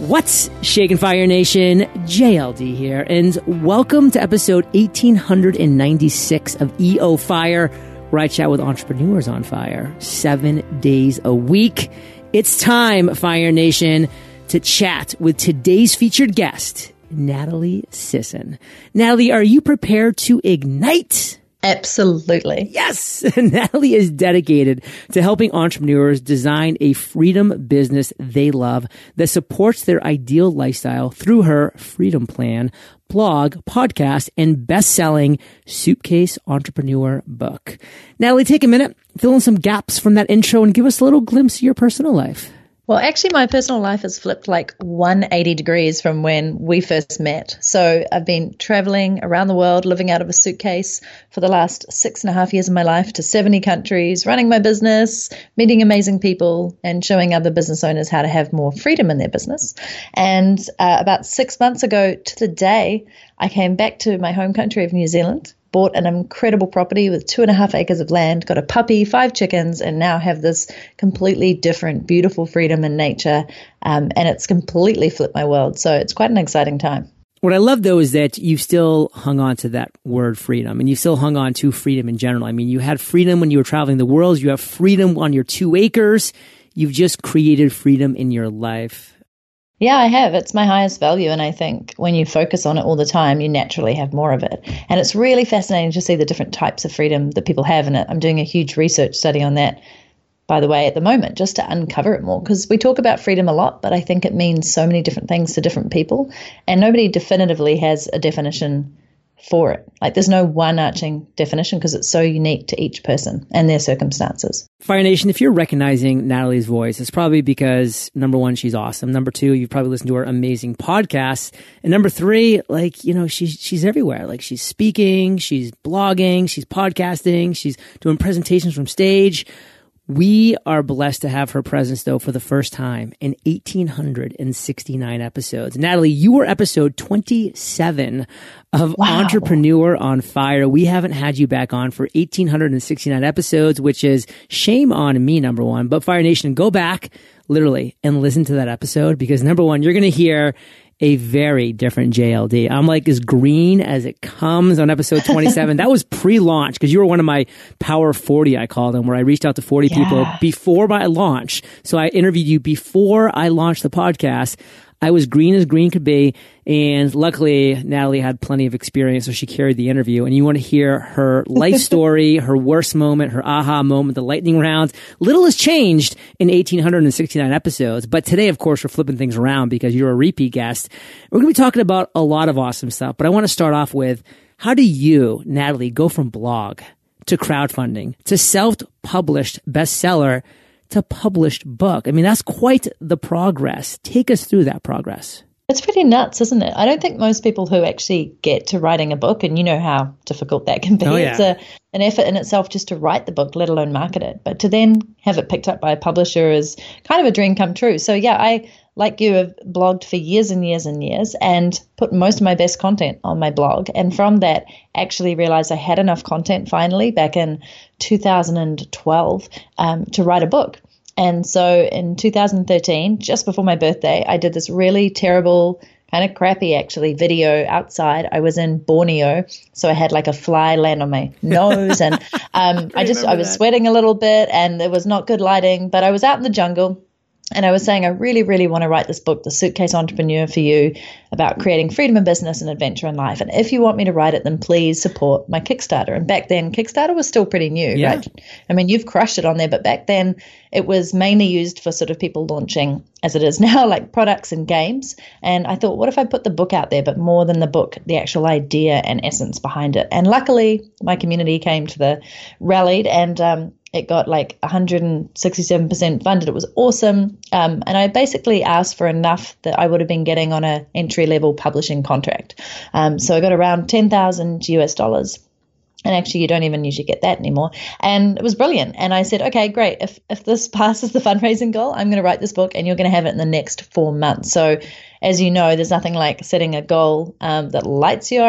What's Shaken Fire Nation? JLD here, and welcome to episode 1896 of EO Fire, where I chat with entrepreneurs on fire seven days a week. It's time, Fire Nation, to chat with today's featured guest, Natalie Sisson. Natalie, are you prepared to ignite? Absolutely. Yes. Natalie is dedicated to helping entrepreneurs design a freedom business they love that supports their ideal lifestyle through her freedom plan, blog, podcast, and best selling suitcase entrepreneur book. Natalie, take a minute, fill in some gaps from that intro and give us a little glimpse of your personal life. Well, actually, my personal life has flipped like 180 degrees from when we first met. So I've been traveling around the world, living out of a suitcase for the last six and a half years of my life to 70 countries, running my business, meeting amazing people, and showing other business owners how to have more freedom in their business. And uh, about six months ago to the day, I came back to my home country of New Zealand bought an incredible property with two and a half acres of land, got a puppy, five chickens, and now have this completely different, beautiful freedom in nature. Um, and it's completely flipped my world. So it's quite an exciting time. What I love though is that you still hung on to that word freedom and you still hung on to freedom in general. I mean, you had freedom when you were traveling the world. You have freedom on your two acres. You've just created freedom in your life. Yeah, I have. It's my highest value. And I think when you focus on it all the time, you naturally have more of it. And it's really fascinating to see the different types of freedom that people have in it. I'm doing a huge research study on that, by the way, at the moment, just to uncover it more. Because we talk about freedom a lot, but I think it means so many different things to different people. And nobody definitively has a definition for it. Like there's no one arching definition because it's so unique to each person and their circumstances. Fire Nation, if you're recognizing Natalie's voice, it's probably because number one, she's awesome. Number two, you've probably listened to her amazing podcasts. And number three, like, you know, she's, she's everywhere. Like she's speaking, she's blogging, she's podcasting, she's doing presentations from stage. We are blessed to have her presence, though, for the first time in 1,869 episodes. Natalie, you were episode 27 of wow. Entrepreneur on Fire. We haven't had you back on for 1,869 episodes, which is shame on me, number one. But Fire Nation, go back literally and listen to that episode because number one, you're going to hear a very different JLD. I'm like as green as it comes on episode 27. that was pre-launch because you were one of my power 40, I called them, where I reached out to 40 yeah. people before my launch. So I interviewed you before I launched the podcast. I was green as green could be. And luckily, Natalie had plenty of experience, so she carried the interview. And you want to hear her life story, her worst moment, her aha moment, the lightning round. Little has changed in 1,869 episodes. But today, of course, we're flipping things around because you're a repeat guest. We're going to be talking about a lot of awesome stuff. But I want to start off with how do you, Natalie, go from blog to crowdfunding to self published bestseller? To published book. I mean, that's quite the progress. Take us through that progress. It's pretty nuts, isn't it? I don't think most people who actually get to writing a book, and you know how difficult that can be. Oh, yeah. It's a, an effort in itself just to write the book, let alone market it. But to then have it picked up by a publisher is kind of a dream come true. So yeah, I like you have blogged for years and years and years and put most of my best content on my blog. And from that, actually realized I had enough content finally back in 2012 um, to write a book. And so in 2013, just before my birthday, I did this really terrible, kind of crappy actually video outside. I was in Borneo, so I had like a fly land on my nose, and um, I, I just I was that. sweating a little bit, and it was not good lighting. But I was out in the jungle and I was saying, I really, really want to write this book, The Suitcase Entrepreneur, for you about creating freedom in business and adventure in life. And if you want me to write it, then please support my Kickstarter. And back then, Kickstarter was still pretty new, yeah. right? I mean, you've crushed it on there, but back then it was mainly used for sort of people launching, as it is now, like products and games. And I thought, what if I put the book out there, but more than the book, the actual idea and essence behind it? And luckily, my community came to the rallied and, um, it got like 167% funded. It was awesome. Um, and I basically asked for enough that I would have been getting on a entry level publishing contract. Um, so I got around 10,000 US dollars. And actually, you don't even usually get that anymore. And it was brilliant. And I said, okay, great. If, if this passes the fundraising goal, I'm going to write this book and you're going to have it in the next four months. So, as you know, there's nothing like setting a goal um, that lights you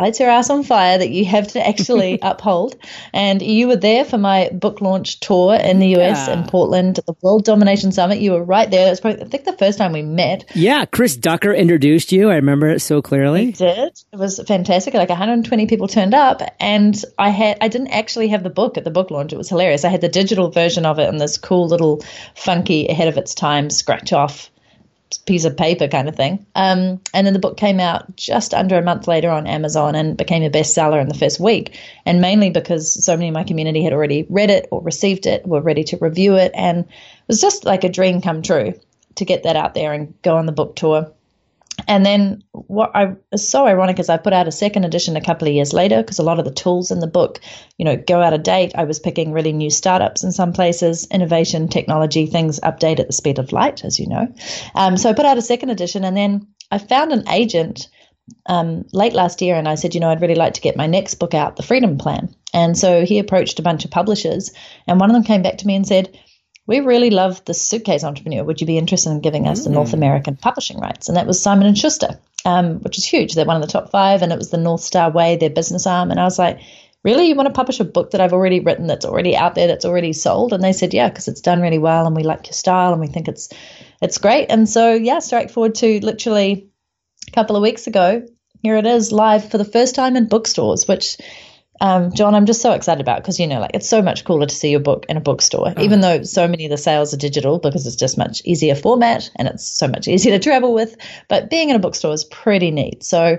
lights your ass on fire that you have to actually uphold. And you were there for my book launch tour in the US yeah. in Portland at the World Domination Summit. You were right there. It was probably, I think, the first time we met. Yeah, Chris Ducker introduced you. I remember it so clearly. He did. It was fantastic. Like 120 people turned up, and I had I didn't actually have the book at the book launch. It was hilarious. I had the digital version of it in this cool little funky ahead of its time scratch off piece of paper kind of thing. Um, and then the book came out just under a month later on Amazon and became a bestseller in the first week. And mainly because so many in my community had already read it or received it, were ready to review it. And it was just like a dream come true to get that out there and go on the book tour. And then what I is so ironic is I put out a second edition a couple of years later because a lot of the tools in the book, you know, go out of date. I was picking really new startups in some places, innovation, technology, things update at the speed of light, as you know. Um, so I put out a second edition, and then I found an agent um, late last year, and I said, you know, I'd really like to get my next book out, The Freedom Plan. And so he approached a bunch of publishers, and one of them came back to me and said we really love the suitcase entrepreneur. Would you be interested in giving us the North mm. American publishing rights? And that was Simon and Schuster, um, which is huge. They're one of the top five, and it was the North Star Way, their business arm. And I was like, really, you want to publish a book that I've already written, that's already out there, that's already sold? And they said, yeah, because it's done really well, and we like your style, and we think it's it's great. And so, yeah, straight forward to literally a couple of weeks ago, here it is live for the first time in bookstores, which um, John, I'm just so excited about because you know, like it's so much cooler to see your book in a bookstore, oh. even though so many of the sales are digital because it's just much easier format and it's so much easier to travel with. But being in a bookstore is pretty neat. So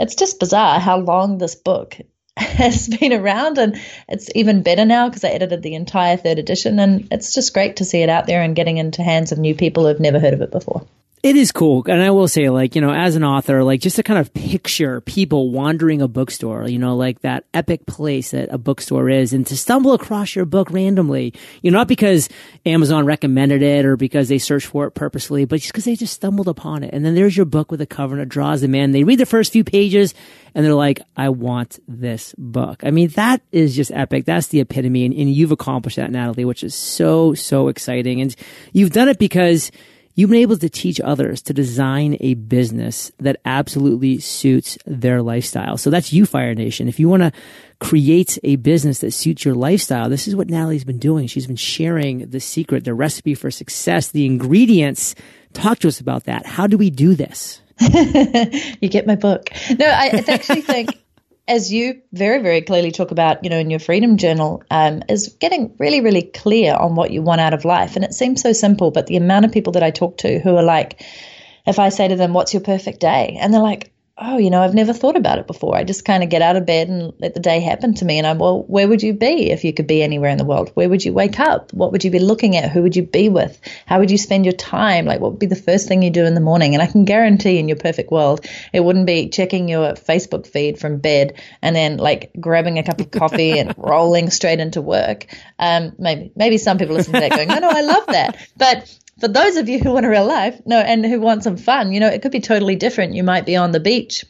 it's just bizarre how long this book has been around, and it's even better now because I edited the entire third edition, and it's just great to see it out there and getting into hands of new people who've never heard of it before. It is cool. And I will say, like, you know, as an author, like, just to kind of picture people wandering a bookstore, you know, like that epic place that a bookstore is, and to stumble across your book randomly, you know, not because Amazon recommended it or because they searched for it purposely, but just because they just stumbled upon it. And then there's your book with a cover and it draws them in. They read the first few pages and they're like, I want this book. I mean, that is just epic. That's the epitome. And, and you've accomplished that, Natalie, which is so, so exciting. And you've done it because You've been able to teach others to design a business that absolutely suits their lifestyle. So that's you, Fire Nation. If you want to create a business that suits your lifestyle, this is what Natalie's been doing. She's been sharing the secret, the recipe for success, the ingredients. Talk to us about that. How do we do this? you get my book. No, I actually think as you very, very clearly talk about, you know, in your Freedom Journal, um, is getting really, really clear on what you want out of life. And it seems so simple, but the amount of people that I talk to who are like, if I say to them, What's your perfect day? And they're like, oh, you know, I've never thought about it before. I just kind of get out of bed and let the day happen to me. And I'm, well, where would you be if you could be anywhere in the world? Where would you wake up? What would you be looking at? Who would you be with? How would you spend your time? Like, what would be the first thing you do in the morning? And I can guarantee in your perfect world, it wouldn't be checking your Facebook feed from bed and then like grabbing a cup of coffee and rolling straight into work. Um, maybe, maybe some people listen to that going, oh, no, I love that. But for those of you who want a real life, no, and who want some fun, you know, it could be totally different. You might be on the beach.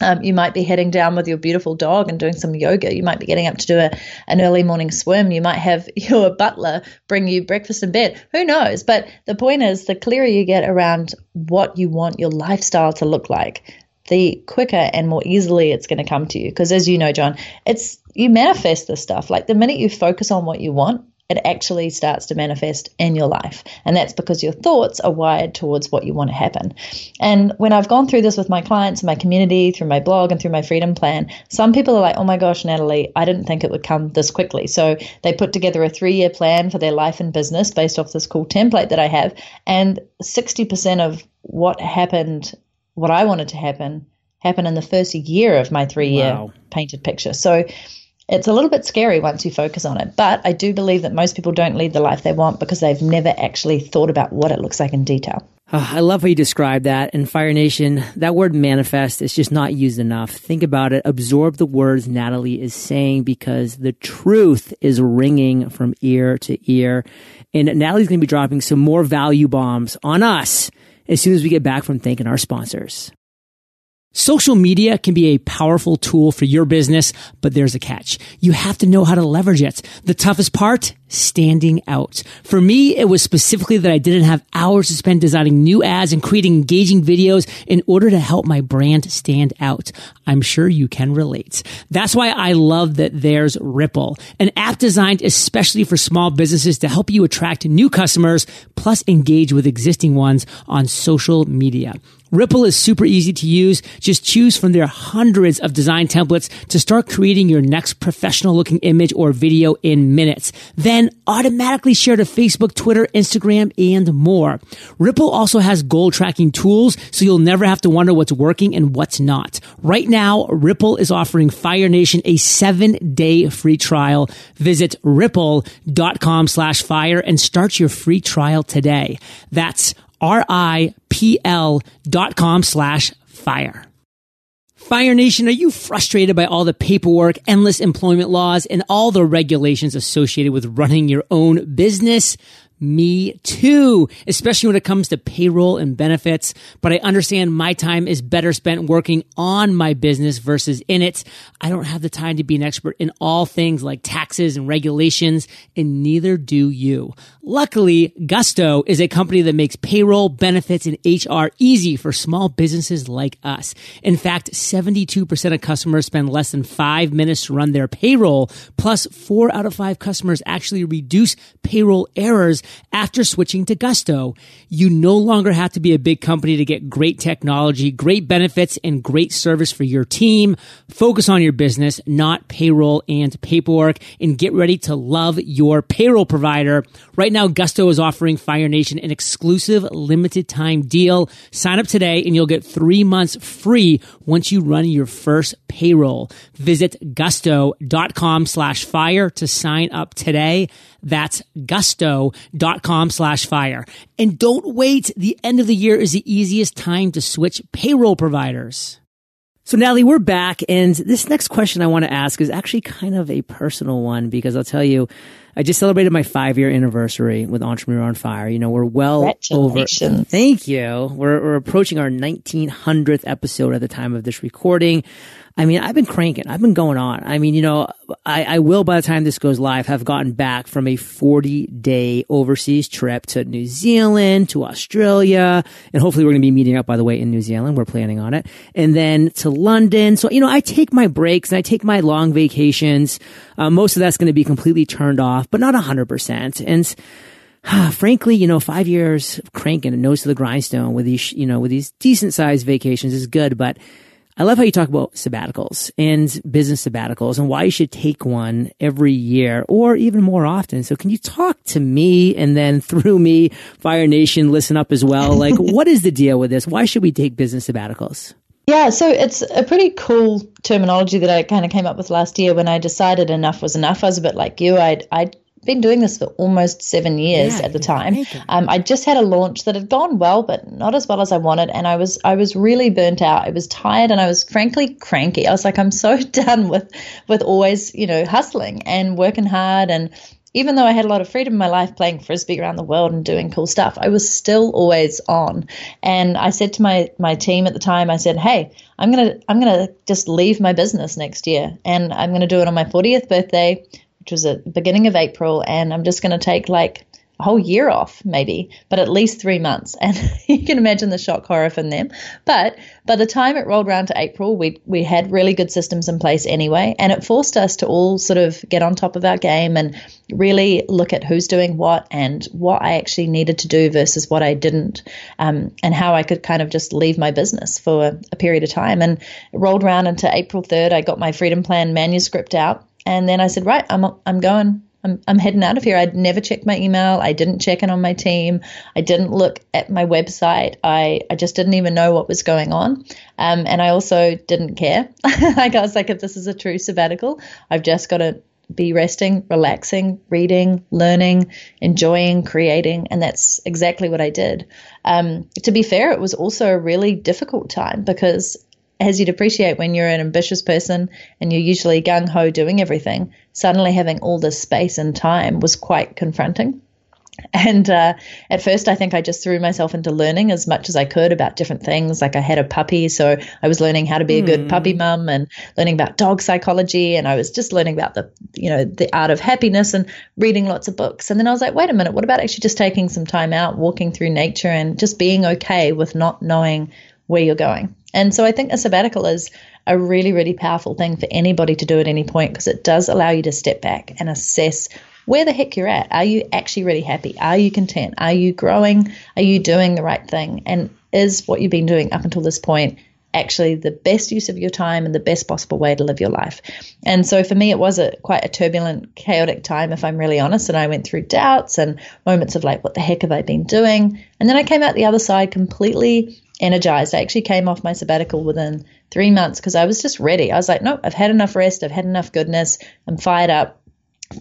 Um, you might be heading down with your beautiful dog and doing some yoga. You might be getting up to do a, an early morning swim. You might have your butler bring you breakfast in bed. Who knows? But the point is, the clearer you get around what you want your lifestyle to look like, the quicker and more easily it's going to come to you. Because as you know, John, it's you manifest this stuff. Like the minute you focus on what you want, it actually starts to manifest in your life. And that's because your thoughts are wired towards what you want to happen. And when I've gone through this with my clients, and my community, through my blog, and through my freedom plan, some people are like, oh my gosh, Natalie, I didn't think it would come this quickly. So they put together a three year plan for their life and business based off this cool template that I have. And 60% of what happened, what I wanted to happen, happened in the first year of my three year wow. painted picture. So it's a little bit scary once you focus on it, but I do believe that most people don't lead the life they want because they've never actually thought about what it looks like in detail. Oh, I love how you describe that. And Fire Nation, that word manifest is just not used enough. Think about it. Absorb the words Natalie is saying because the truth is ringing from ear to ear. And Natalie's going to be dropping some more value bombs on us as soon as we get back from thanking our sponsors. Social media can be a powerful tool for your business, but there's a catch. You have to know how to leverage it. The toughest part standing out. For me, it was specifically that I didn't have hours to spend designing new ads and creating engaging videos in order to help my brand stand out. I'm sure you can relate. That's why I love that there's Ripl, an app designed especially for small businesses to help you attract new customers plus engage with existing ones on social media. Ripl is super easy to use. Just choose from their hundreds of design templates to start creating your next professional looking image or video in minutes. Then automatically share to Facebook, Twitter, Instagram, and more. Ripl also has goal tracking tools so you'll never have to wonder what's working and what's not. Right now, Ripl is offering Fire Nation a seven day free trial. Visit ripl.com slash fire and start your free trial today. That's R-I-P-L dot com slash fire. Fire Nation, are you frustrated by all the paperwork, endless employment laws, and all the regulations associated with running your own business? Me too, especially when it comes to payroll and benefits. But I understand my time is better spent working on my business versus in it. I don't have the time to be an expert in all things like taxes and regulations, and neither do you. Luckily, Gusto is a company that makes payroll, benefits, and HR easy for small businesses like us. In fact, 72% of customers spend less than five minutes to run their payroll, plus four out of five customers actually reduce payroll errors after switching to Gusto. You no longer have to be a big company to get great technology, great benefits, and great service for your team. Focus on your business, not payroll and paperwork, and get ready to love your payroll provider. Right now, Gusto is offering Fire Nation an exclusive limited time deal. Sign up today and you'll get three months free once you run your first payroll. Visit gusto.com slash fire to sign up today. That's gusto.com slash fire. And don't wait. The end of the year is the easiest time to switch payroll providers. So Natalie, we're back and this next question I want to ask is actually kind of a personal one because I'll tell you, I just celebrated my five year anniversary with Entrepreneur on Fire. You know, we're well over. Thank you. We're, we're approaching our 1900th episode at the time of this recording. I mean, I've been cranking. I've been going on. I mean, you know, I, I will by the time this goes live have gotten back from a 40 day overseas trip to New Zealand, to Australia, and hopefully we're going to be meeting up, by the way, in New Zealand. We're planning on it. And then to London. So, you know, I take my breaks and I take my long vacations. Uh, most of that's going to be completely turned off, but not 100%. And, frankly, you know, five years cranking and nose to the grindstone with these, you know, with these decent sized vacations is good, but I love how you talk about sabbaticals and business sabbaticals and why you should take one every year or even more often. So can you talk to me and then through me, Fire Nation, listen up as well? Like, what is the deal with this? Why should we take business sabbaticals? Yeah, so it's a pretty cool terminology that I kind of came up with last year when I decided enough was enough. I was a bit like you. I'd, I'd been doing this for almost seven years yeah, at the time. Um, I just had a launch that had gone well, but not as well as I wanted, and I was I was really burnt out. I was tired, and I was frankly cranky. I was like, I'm so done with with always you know hustling and working hard and. Even though I had a lot of freedom in my life playing frisbee around the world and doing cool stuff, I was still always on. And I said to my my team at the time, I said, "Hey, I'm gonna I'm gonna just leave my business next year, and I'm gonna do it on my 40th birthday which was at the beginning of April, and I'm just going to take like a whole year off, maybe, but at least three months. And you can imagine the shock horror from them. But by the time it rolled around to April, we we had really good systems in place anyway, and it forced us to all sort of get on top of our game and really look at who's doing what and what I actually needed to do versus what I didn't, um, and how I could kind of just leave my business for a, a period of time. And it rolled around into April 3rd. I got my Freedom Plan manuscript out and then I said, right, I'm I'm going. I'm, I'm heading out of here. I'd never checked my email. I didn't check in on my team. I didn't look at my website. I, I just didn't even know what was going on. Um, and I also didn't care. I was like, if this is a true sabbatical, I've just got to be resting, relaxing, reading, learning, enjoying, creating. And that's exactly what I did. Um, to be fair, it was also a really difficult time because as you'd appreciate when you're an ambitious person and you're usually gung ho doing everything, suddenly having all this space and time was quite confronting. And uh, at first, I think I just threw myself into learning as much as I could about different things. Like I had a puppy, so I was learning how to be a good mm. puppy mum and learning about dog psychology. And I was just learning about the, you know, the art of happiness and reading lots of books. And then I was like, wait a minute, what about actually just taking some time out, walking through nature, and just being okay with not knowing where you're going? And so I think a sabbatical is a really, really powerful thing for anybody to do at any point because it does allow you to step back and assess where the heck you're at. Are you actually really happy? Are you content? Are you growing? Are you doing the right thing? And is what you've been doing up until this point actually the best use of your time and the best possible way to live your life? And so for me, it was a quite a turbulent, chaotic time, if I'm really honest. And I went through doubts and moments of like, what the heck have I been doing? And then I came out the other side completely energized. I actually came off my sabbatical within three months because I was just ready. I was like, nope, I've had enough rest. I've had enough goodness. I'm fired up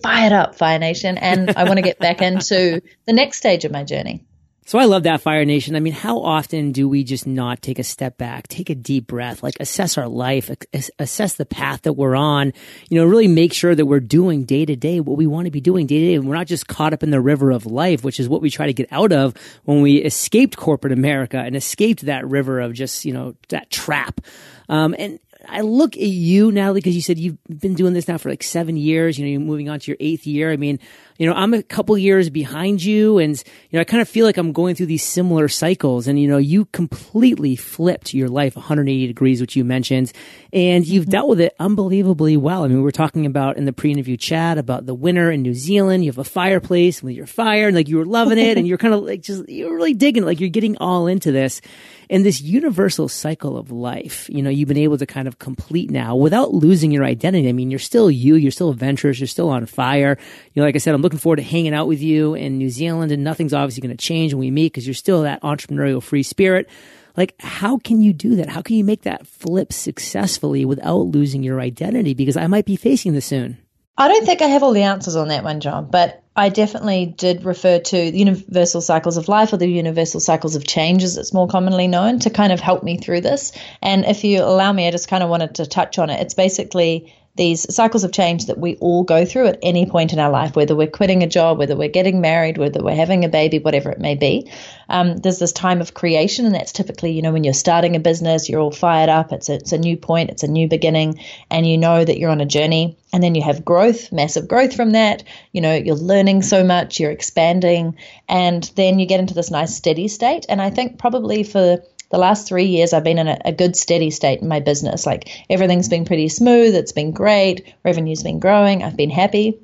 fired up, Fire Nation, and I want to get back into the next stage of my journey. So I love that Fire Nation. I mean, how often do we just not take a step back, take a deep breath, like assess our life, assess the path that we're on, you know, really make sure that we're doing day to day what we want to be doing day to day. And we're not just caught up in the river of life, which is what we try to get out of when we escaped corporate America and escaped that river of just, you know, that trap. Um, and I look at you, Natalie, because you said you've been doing this now for like seven years. You know, you're moving on to your eighth year. I mean, you know, I'm a couple years behind you, and you know, I kind of feel like I'm going through these similar cycles. And you know, you completely flipped your life 180 degrees, which you mentioned, and you've mm-hmm. dealt with it unbelievably well. I mean, we were talking about in the pre-interview chat about the winter in New Zealand. You have a fireplace with your fire, and like you were loving it, and you're kind of like just you're really digging it, like you're getting all into this and this universal cycle of life, you know, you've been able to kind of complete now without losing your identity. I mean, you're still you, you're still adventurous, you're still on fire. You know, like I said, I'm looking forward to hanging out with you in New Zealand and nothing's obviously going to change when we meet because you're still that entrepreneurial free spirit. Like, how can you do that? How can you make that flip successfully without losing your identity? Because I might be facing this soon. I don't think I have all the answers on that one, John, but I definitely did refer to the universal cycles of life or the universal cycles of change, as it's more commonly known, to kind of help me through this. And if you allow me, I just kind of wanted to touch on it. It's basically these cycles of change that we all go through at any point in our life, whether we're quitting a job, whether we're getting married, whether we're having a baby, whatever it may be. Um, there's this time of creation, and that's typically, you know, when you're starting a business, you're all fired up. It's a, it's a new point, it's a new beginning, and you know that you're on a journey. And then you have growth, massive growth from that. You know, you're learning so much, you're expanding, and then you get into this nice steady state. And I think probably for the last three years I've been in a, a, good steady state in my business. Like everything's been pretty smooth. It's been great. Revenue's been growing. I've been happy.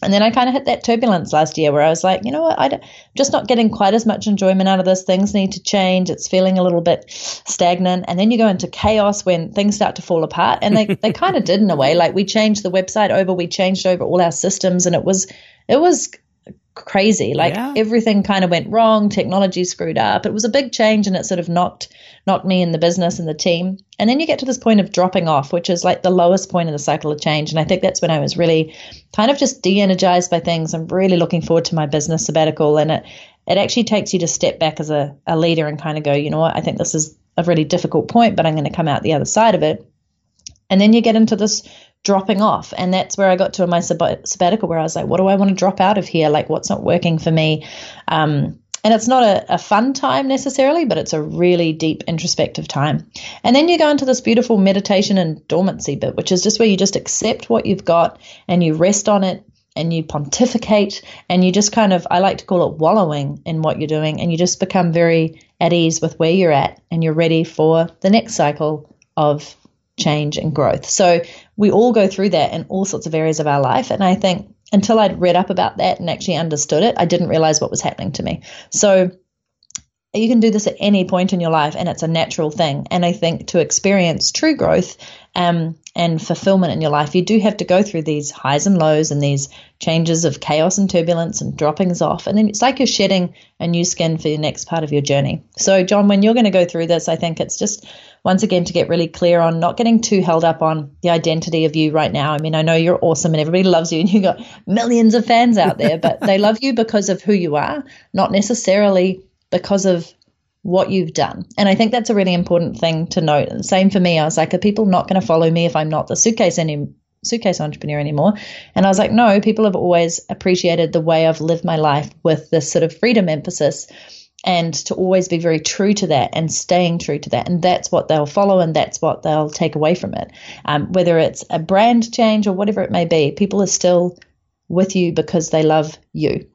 And then I kind of hit that turbulence last year where I was like, you know what, I'm just not getting quite as much enjoyment out of this. Things need to change. It's feeling a little bit stagnant. And then you go into chaos when things start to fall apart. And they, they kind of did in a way. Like we changed the website over, we changed over all our systems, and it was it was crazy. Like yeah. everything kind of went wrong, technology screwed up. It was a big change and it sort of knocked knocked me in the business and the team. And then you get to this point of dropping off, which is like the lowest point in the cycle of change. And I think that's when I was really kind of just de-energized by things. I'm really looking forward to my business sabbatical and it it actually takes you to step back as a, a leader and kind of go, you know what, I think this is a really difficult point, but I'm going to come out the other side of it. And then you get into this dropping off. And that's where I got to in my sabbatical where I was like, what do I want to drop out of here? Like, what's not working for me? Um, and it's not a, a, fun time necessarily, but it's a really deep introspective time. And then you go into this beautiful meditation and dormancy bit, which is just where you just accept what you've got and you rest on it and you pontificate and you just kind of, I like to call it wallowing in what you're doing. And you just become very at ease with where you're at and you're ready for the next cycle of change and growth. So we all go through that in all sorts of areas of our life. And I think until I'd read up about that and actually understood it, I didn't realize what was happening to me. So you can do this at any point in your life and it's a natural thing. And I think to experience true growth um, and fulfillment in your life, you do have to go through these highs and lows and these changes of chaos and turbulence and droppings off. And then it's like you're shedding a new skin for the next part of your journey. So, John, when you're going to go through this, I think it's just once again to get really clear on not getting too held up on the identity of you right now. I mean, I know you're awesome and everybody loves you and you've got millions of fans out there, but they love you because of who you are, not necessarily because of what you've done. And I think that's a really important thing to note. And same for me. I was like, are people not going to follow me if I'm not the suitcase any suitcase entrepreneur anymore. And I was like, no, people have always appreciated the way I've lived my life with this sort of freedom emphasis and to always be very true to that and staying true to that. And that's what they'll follow and that's what they'll take away from it. Um, whether it's a brand change or whatever it may be, people are still with you because they love you.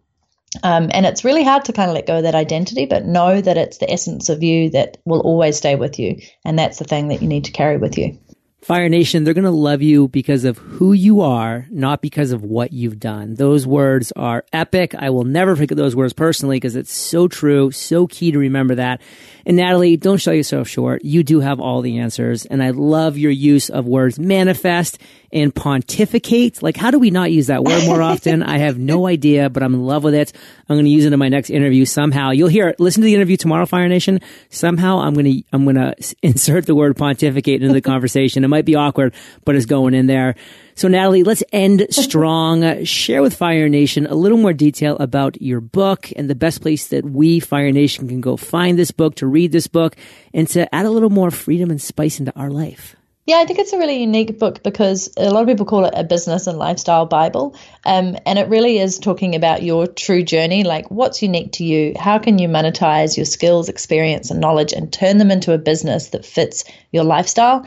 Um, and it's really hard to kind of let go of that identity, but know that it's the essence of you that will always stay with you. And that's the thing that you need to carry with you. Fire Nation, they're going to love you because of who you are, not because of what you've done. Those words are epic. I will never forget those words personally because it's so true, so key to remember that. And Natalie, don't show yourself short. You do have all the answers. And I love your use of words manifest and pontificate. Like, how do we not use that word more often? I have no idea, but I'm in love with it. I'm going to use it in my next interview somehow. You'll hear it. Listen to the interview tomorrow, Fire Nation. Somehow I'm going to, I'm going to insert the word pontificate into the conversation. It might be awkward, but it's going in there. So Natalie, let's end strong. Share with Fire Nation a little more detail about your book and the best place that we, Fire Nation, can go find this book, to read this book, and to add a little more freedom and spice into our life. Yeah, I think it's a really unique book because a lot of people call it a business and lifestyle Bible. Um, and it really is talking about your true journey like what's unique to you? How can you monetize your skills, experience, and knowledge and turn them into a business that fits your lifestyle?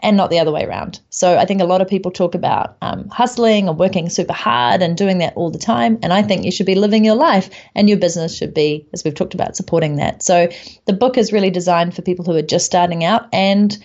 and not the other way around. So I think a lot of people talk about um, hustling and working super hard and doing that all the time. And I think you should be living your life and your business should be, as we've talked about, supporting that. So the book is really designed for people who are just starting out and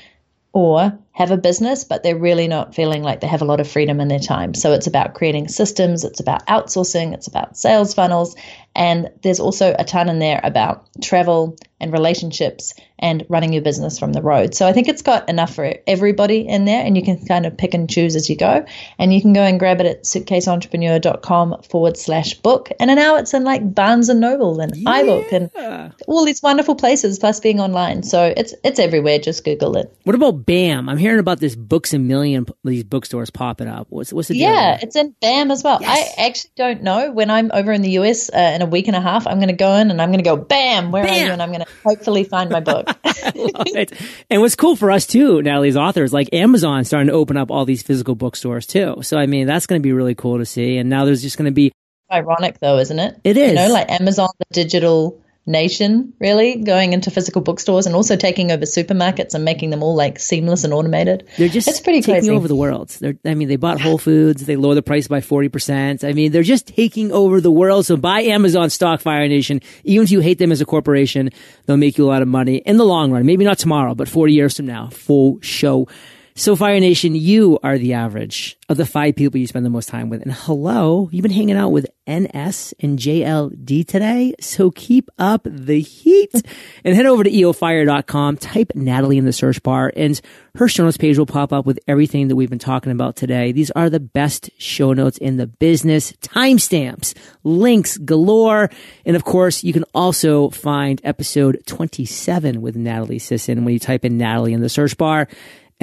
or have a business, but they're really not feeling like they have a lot of freedom in their time. So it's about creating systems, it's about outsourcing, it's about sales funnels, and there's also a ton in there about travel and relationships and running your business from the road. So I think it's got enough for everybody in there, and you can kind of pick and choose as you go. And you can go and grab it at suitcaseentrepreneur.com forward slash book. And now it's in like Barnes and Noble and yeah. iBook and all these wonderful places, plus being online. So it's it's everywhere. Just Google it. What about BAM? I'm hearing about this Books a Million, these bookstores popping up. What's what's the deal? Yeah, it's in BAM as well. Yes. I actually don't know when I'm over in the US uh, in a week and a half. I'm going to go in and I'm going to go BAM. Where Bam! are you? And I'm going to hopefully find my book. and what's cool for us too, Natalie's authors, like Amazon starting to open up all these physical bookstores too. So I mean, that's going to be really cool to see. And now there's just going to be ironic though, isn't it? It is. You know, like Amazon, the digital nation, really, going into physical bookstores and also taking over supermarkets and making them all like seamless and automated. They're just it's pretty taking crazy. over the world. They're, I mean, they bought Whole Foods, they lower the price by 40%. I mean, they're just taking over the world. So buy Amazon stock, Fire Nation. Even if you hate them as a corporation, they'll make you a lot of money in the long run. Maybe not tomorrow, but 40 years from now. Full show. So Fire Nation, you are the average of the five people you spend the most time with. And hello, you've been hanging out with NS and JLD today. So keep up the heat and head over to eofire.com, type Natalie in the search bar and her show notes page will pop up with everything that we've been talking about today. These are the best show notes in the business, timestamps, links galore. And of course, you can also find episode 27 with Natalie Sisson when you type in Natalie in the search bar.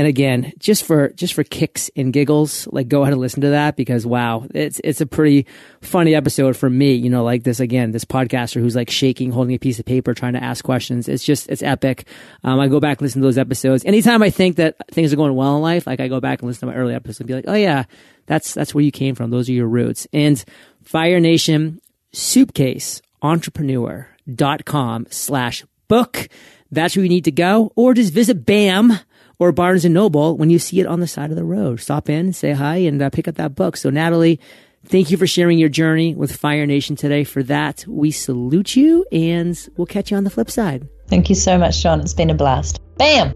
And again, just for just for kicks and giggles, like go ahead and listen to that because wow, it's it's a pretty funny episode for me. You know, like this again, this podcaster who's like shaking, holding a piece of paper, trying to ask questions. It's just it's epic. Um, I go back and listen to those episodes. Anytime I think that things are going well in life, like I go back and listen to my early episodes and be like, oh yeah, that's that's where you came from. Those are your roots. And Fire Nation Suitcase Entrepreneur.com slash book. That's where you need to go, or just visit BAM or Barnes and Noble when you see it on the side of the road. Stop in, say hi, and uh, pick up that book. So, Natalie, thank you for sharing your journey with Fire Nation today. For that, we salute you, and we'll catch you on the flip side. Thank you so much, Sean. It's been a blast. Bam!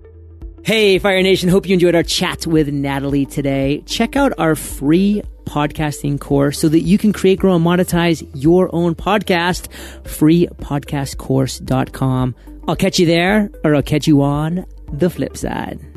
Hey, Fire Nation. Hope you enjoyed our chat with Natalie today. Check out our free podcasting course so that you can create, grow, and monetize your own podcast. Freepodcastcourse.com. I'll catch you there, or I'll catch you on the flip side.